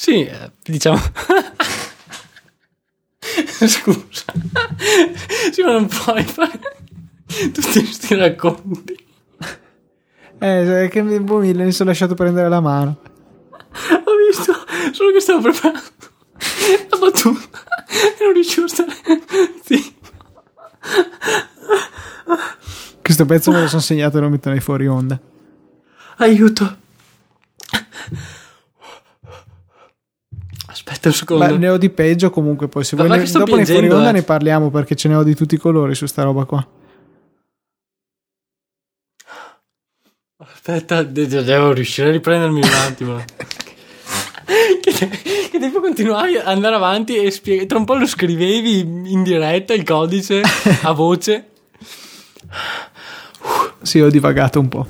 Sì, eh, diciamo... Scusa. Sì, ma non puoi fare tutti questi racconti. Eh, è che mi, boh, mi sono lasciato prendere la mano. Ho visto, solo che stavo preparando la battuta e non riuscivo a stare zitto. Questo pezzo me lo sono segnato e lo metto nei fuori onda. Aiuto. Aspetta un secondo. Ma ne ho di peggio comunque poi se Ma vuoi ne- dopo nei fuori onda eh. ne parliamo perché ce ne ho di tutti i colori su sta roba qua. Aspetta, de- de- devo riuscire a riprendermi un attimo. che, che tipo continuavi ad andare avanti e spieghi. Tra un po' lo scrivevi in diretta il codice a voce. Sì, ho divagato un po'.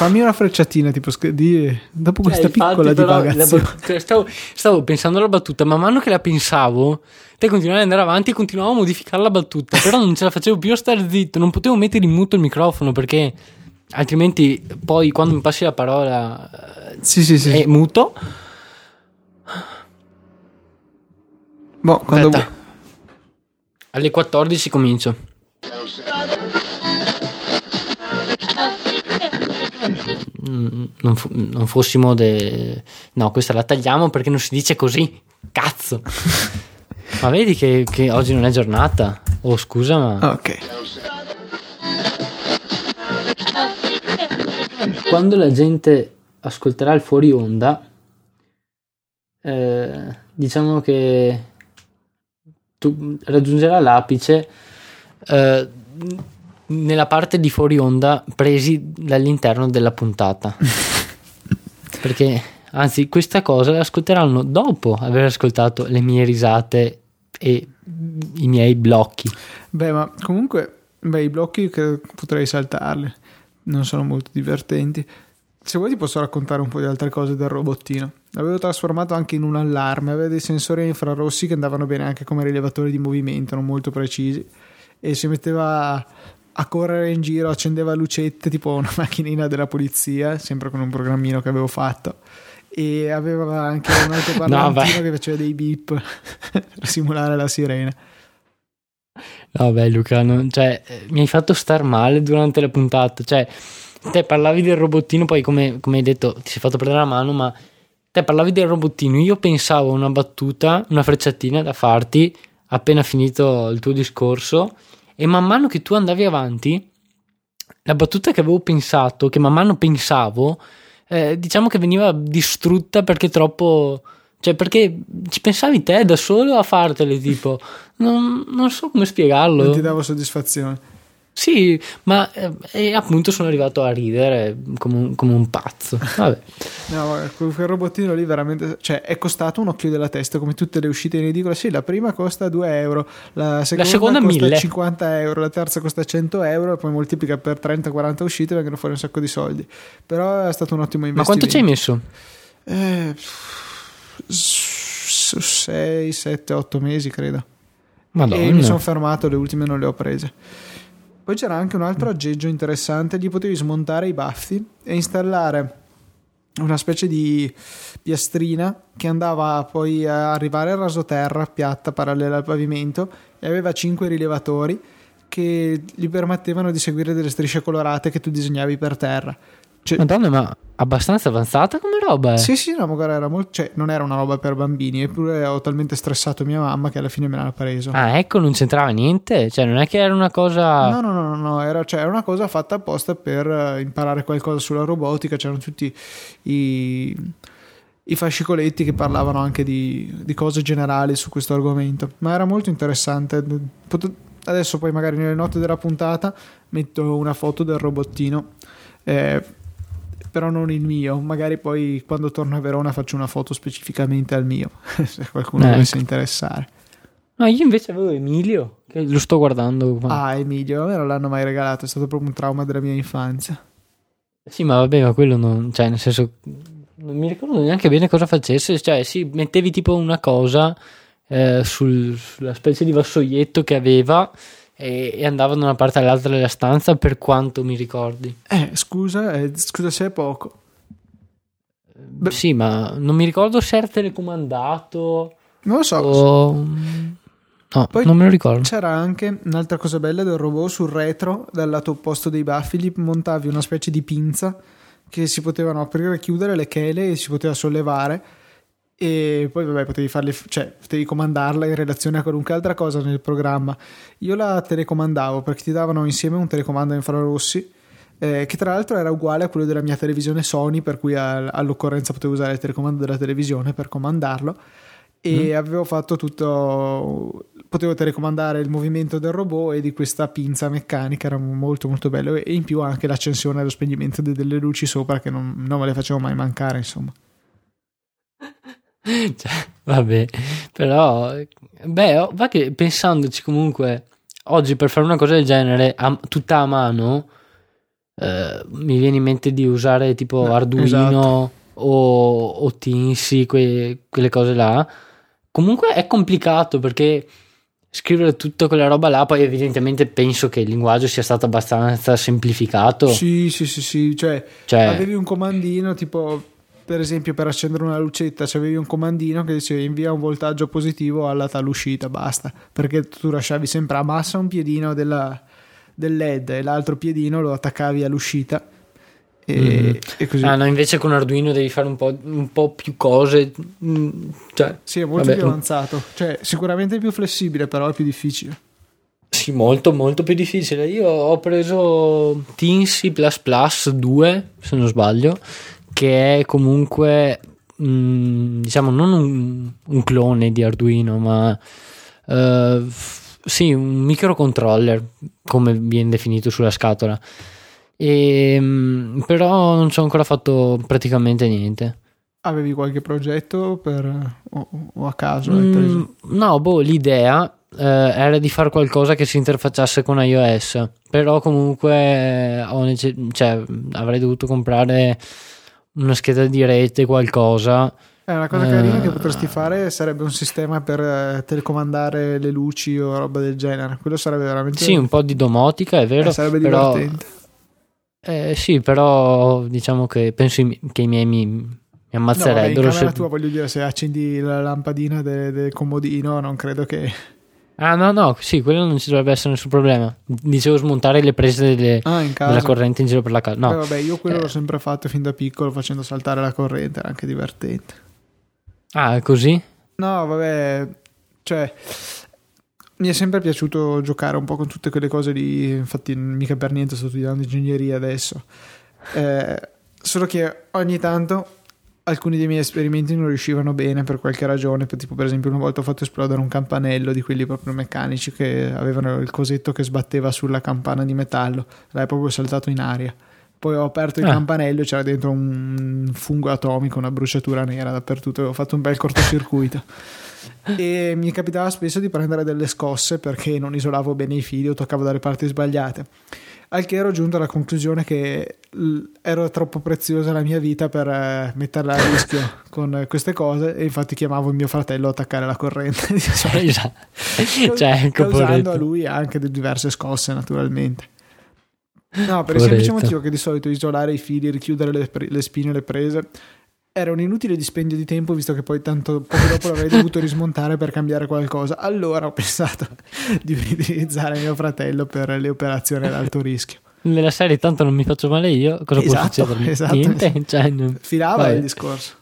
Fammi una frecciatina tipo di, dopo questa Eh, piccola però, la divagazione. bat- cioè, stavo, stavo pensando alla battuta, man mano che la pensavo, te continuavi ad andare avanti e continuavo a modificare la battuta. Però non ce la facevo più a stare zitto, non potevo mettere in muto il microfono perché altrimenti poi quando mi passi la parola eh, Sì, sì, sì. è muto. Boh, quando. Alle 14 comincio. Non, fu- non fossimo de... No, questa la tagliamo perché non si dice così. Cazzo. ma vedi che, che oggi non è giornata? Oh, scusa, ma... Ok. Quando la gente ascolterà il fuori onda, eh, diciamo che tu raggiungerà l'apice eh, nella parte di fuori onda presi dall'interno della puntata. Perché, anzi, questa cosa la ascolteranno dopo aver ascoltato le mie risate e i miei blocchi. Beh, ma comunque, beh, i blocchi potrei saltarli. Non sono molto divertenti. Se vuoi ti posso raccontare un po' di altre cose del robottino. L'avevo trasformato anche in un allarme, aveva dei sensori infrarossi che andavano bene anche come rilevatori di movimento, non molto precisi. E si metteva a correre in giro, accendeva lucette tipo una macchinina della polizia, sempre con un programmino che avevo fatto. E aveva anche un altoparlantino vai. che faceva dei beep per simulare la sirena. No, beh, Luca, non- cioè, eh, mi hai fatto star male durante la puntata. Cioè, te parlavi del robottino, poi, come, come hai detto, ti sei fatto prendere la mano, ma te parlavi del robottino. Io pensavo a una battuta, una frecciatina da farti appena finito il tuo discorso, e man mano che tu andavi avanti, la battuta che avevo pensato, che man mano pensavo, eh, diciamo che veniva distrutta perché troppo. Cioè, perché ci pensavi te da solo a fartele, tipo. Non, non so come spiegarlo. Non ti davo soddisfazione. Sì, ma eh, e appunto sono arrivato a ridere come un, come un pazzo. Vabbè. No, quel robottino lì veramente, cioè è costato un occhio della testa come tutte le uscite in edicola. Sì, la prima costa 2 euro, la seconda, seconda costa 1000. 50 euro, la terza costa 100 euro e poi moltiplica per 30-40 uscite vengono fuori un sacco di soldi. Però è stato un ottimo Ma investimento. quanto ci hai messo? Eh, 6, 7, 8 mesi credo. Madonna. E mi sono fermato, le ultime non le ho prese. Poi c'era anche un altro aggeggio interessante, gli potevi smontare i baffi e installare una specie di piastrina che andava poi a arrivare a rasoterra piatta parallela al pavimento e aveva 5 rilevatori che gli permettevano di seguire delle strisce colorate che tu disegnavi per terra. Cioè, Madonna, ma abbastanza avanzata come roba. eh. sì, sì, no, ma guarda, era molto, cioè, non era una roba per bambini, eppure ho talmente stressato mia mamma che alla fine me l'ha preso. Ah, ecco, non c'entrava niente. Cioè, non è che era una cosa. No, no, no, no, no, era, cioè, era una cosa fatta apposta per eh, imparare qualcosa sulla robotica. C'erano tutti i, i fascicoletti che parlavano anche di, di cose generali su questo argomento. Ma era molto interessante. Pot- Adesso poi magari nelle note della puntata metto una foto del robottino. eh, però non il mio, magari poi quando torno a Verona faccio una foto specificamente al mio, se qualcuno Ecco. dovesse interessare. No, io invece avevo Emilio, che lo sto guardando. qua. Ah, Emilio, a me non l'hanno mai regalato, è stato proprio un trauma della mia infanzia. Sì, ma vabbè, ma quello non. Cioè, nel senso. Non mi ricordo neanche bene cosa facesse. Cioè, sì, mettevi tipo una cosa eh, sul- sulla specie di vassoietto che aveva e, e andava da una parte all'altra della stanza, per quanto mi ricordi. Eh, scusa, eh, scusa se è poco. Beh. sì, ma non mi ricordo se era telecomandato Non lo so. o... No, Poi non me lo ricordo. C'era anche un'altra cosa bella del robot sul retro, dal lato opposto dei baffi, gli montavi una specie di pinza che si potevano aprire e chiudere le chele e si poteva sollevare e poi vabbè potevi farle, cioè potevi comandarla in relazione a qualunque altra cosa nel programma. Io la telecomandavo perché ti davano insieme un telecomando a infrarossi eh, che tra l'altro era uguale a quello della mia televisione Sony per cui a- all'occorrenza potevo usare il telecomando della televisione per comandarlo. E avevo fatto tutto potevo telecomandare il movimento del robot e di questa pinza meccanica era molto molto bello. E in più anche l'accensione e lo spegnimento de- delle luci sopra che non, non me le facevo mai mancare insomma Cioè, vabbè, però, beh, va che pensandoci comunque, oggi per fare una cosa del genere, a- tutta a mano, eh, mi viene in mente di usare tipo Beh, Arduino esatto. o, o Teensy, que- quelle cose là. Comunque è complicato perché scrivere tutta quella roba là, poi evidentemente penso che il linguaggio sia stato abbastanza semplificato. sì sì sì sì cioè Cioè, avevi un comandino tipo per esempio per accendere una lucetta c'avevi un comandino che diceva invia un voltaggio positivo alla tal uscita basta perché tu lasciavi sempre a massa un piedino della- del led e l'altro piedino lo attaccavi all'uscita e, Mhm. e così ah, no, invece con Arduino devi fare un po', un po' più cose. mm, Cioè, sì è molto Vabbè. più avanzato cioè sicuramente più flessibile però è più difficile Sì, molto molto più difficile. Io ho preso Teensy 2, se non sbaglio, che è comunque mm, diciamo non un, un clone di Arduino, ma f- sì, un microcontroller, come viene definito sulla scatola. E, mm, però non ci ho ancora fatto praticamente niente. avevi qualche progetto per o, o a caso Mm, no, boh, l'idea eh, era di fare qualcosa che si interfacciasse con iOS, però comunque eh, ho nece- cioè, avrei dovuto comprare una scheda di rete, qualcosa. Eh, una cosa Eh. carina che potresti fare sarebbe un sistema per eh, telecomandare le luci o roba del genere. Quello sarebbe veramente. Sì, un po' di domotica, è vero. eh, sarebbe però, divertente. eh, sì, però diciamo che penso che i miei mi, mi No, vabbè, in ammazzerebbero. camera se- tua voglio dire, se accendi la lampadina de- del comodino, non credo che. Ah, no, no, sì, quello non ci dovrebbe essere nessun problema. Dicevo smontare le prese delle- Ah, della corrente in giro per la casa. No, Beh, vabbè, io quello Eh. l'ho sempre fatto fin da piccolo, facendo saltare la corrente, era anche divertente. ah, è così? No, vabbè, cioè mi è sempre piaciuto giocare un po' con tutte quelle cose lì, infatti mica per niente sto studiando ingegneria adesso. Eh, solo che ogni tanto alcuni dei miei esperimenti non riuscivano bene per qualche ragione, per- tipo per esempio una volta ho fatto esplodere un campanello di quelli proprio meccanici che avevano il cosetto che sbatteva sulla campana di metallo, l'hai proprio saltato in aria. Poi ho aperto il Ah. campanello e c'era dentro un fungo atomico, una bruciatura nera dappertutto. Ho fatto un bel cortocircuito. e mi capitava spesso di prendere delle scosse perché non isolavo bene i fili o toccavo dalle parti sbagliate. Al che ero giunto alla conclusione che ero troppo preziosa la mia vita per eh, metterla a rischio con queste cose e infatti chiamavo il mio fratello a attaccare la corrente. Esatto. cioè, ecco, causando a lui anche diverse scosse naturalmente. No, per il semplice motivo che di solito isolare i fili, richiudere le, pre- le spine e le prese era un inutile dispendio di tempo visto che poi tanto poco dopo l'avrei dovuto rismontare per cambiare qualcosa. Allora ho pensato di utilizzare mio fratello per le operazioni ad alto rischio. Nella serie tanto non mi faccio male io, cosa può Esatto, succedermi? esatto. Niente, cioè, non- Filava Vabbè. il discorso.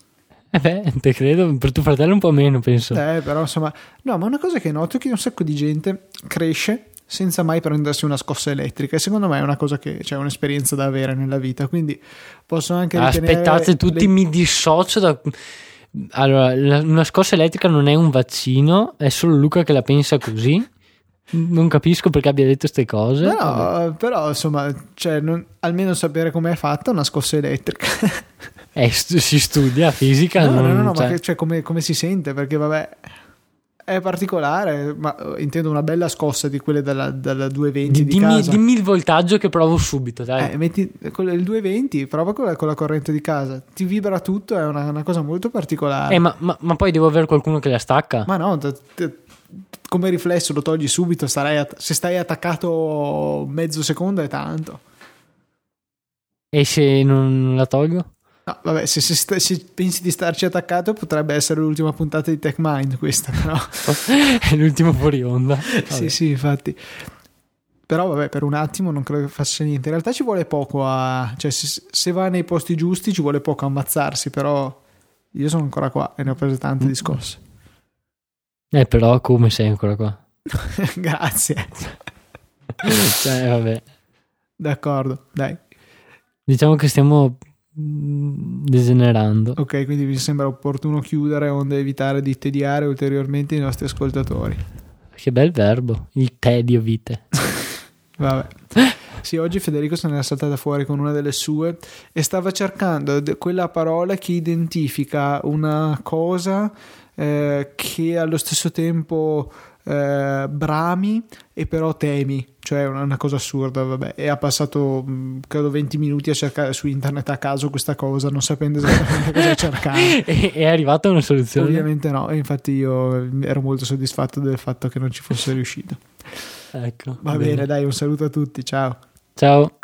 Eh beh, te credo, per tuo fratello un po' meno penso. Eh, però insomma, no, ma una cosa che noto è che un sacco di gente cresce senza mai prendersi una scossa elettrica e secondo me è una cosa che c'è un'esperienza da avere nella vita, quindi posso anche Aspettate tutti, le- mi dissocio da... Allora, la- una scossa elettrica non è un vaccino, è solo Luca che la pensa così. Non capisco perché abbia detto queste cose. No, però insomma, cioè, non- almeno sapere com'è fatta una scossa elettrica. Eh, si studia fisica. no, no, no, no, cioè- ma che- cioè, come, come si sente? Perché vabbè, è particolare, ma eh, intendo una bella scossa di quelle dalla, dalla 220 di, dimmi, casa. dimmi il voltaggio che provo subito, dai. Eh, metti con il 220, prova con la, con la corrente di casa, ti vibra tutto, è una, una cosa molto particolare. Eh, ma, ma- ma poi devo avere qualcuno che la stacca. Ma no, t- t- come riflesso lo togli subito, att- se stai attaccato mezzo secondo è tanto. E se non la tolgo? No, vabbè, se, se, sta- se pensi di starci attaccato potrebbe essere l'ultima puntata di TechMind questa, però. È l'ultimo fuori onda. sì, sì, infatti. Però vabbè, per un attimo non credo che faccia niente. In realtà ci vuole poco a... Cioè, se, se va nei posti giusti ci vuole poco a ammazzarsi, però io sono ancora qua e ne ho prese tante di scosse. Eh, però come sei ancora qua? Grazie. cioè, vabbè. D'accordo, dai. Diciamo che stiamo mm, degenerando. Ok, quindi mi sembra opportuno chiudere onde evitare di tediare ulteriormente i nostri ascoltatori. Che bel verbo, il tedio vite. Vabbè. Sì, oggi Federico se ne è saltata fuori con una delle sue e stava cercando quella parola che identifica una cosa eh, che allo stesso tempo eh, brami e però temi, cioè una, una cosa assurda, vabbè. E ha passato mh, credo 20 minuti a cercare su internet a caso questa cosa, non sapendo esattamente cosa cercare. E- È arrivata una soluzione? Ovviamente no, e infatti io ero molto soddisfatto del fatto che non ci fosse riuscito. Ecco. Va bene, dai, un saluto a tutti, ciao. Ciao.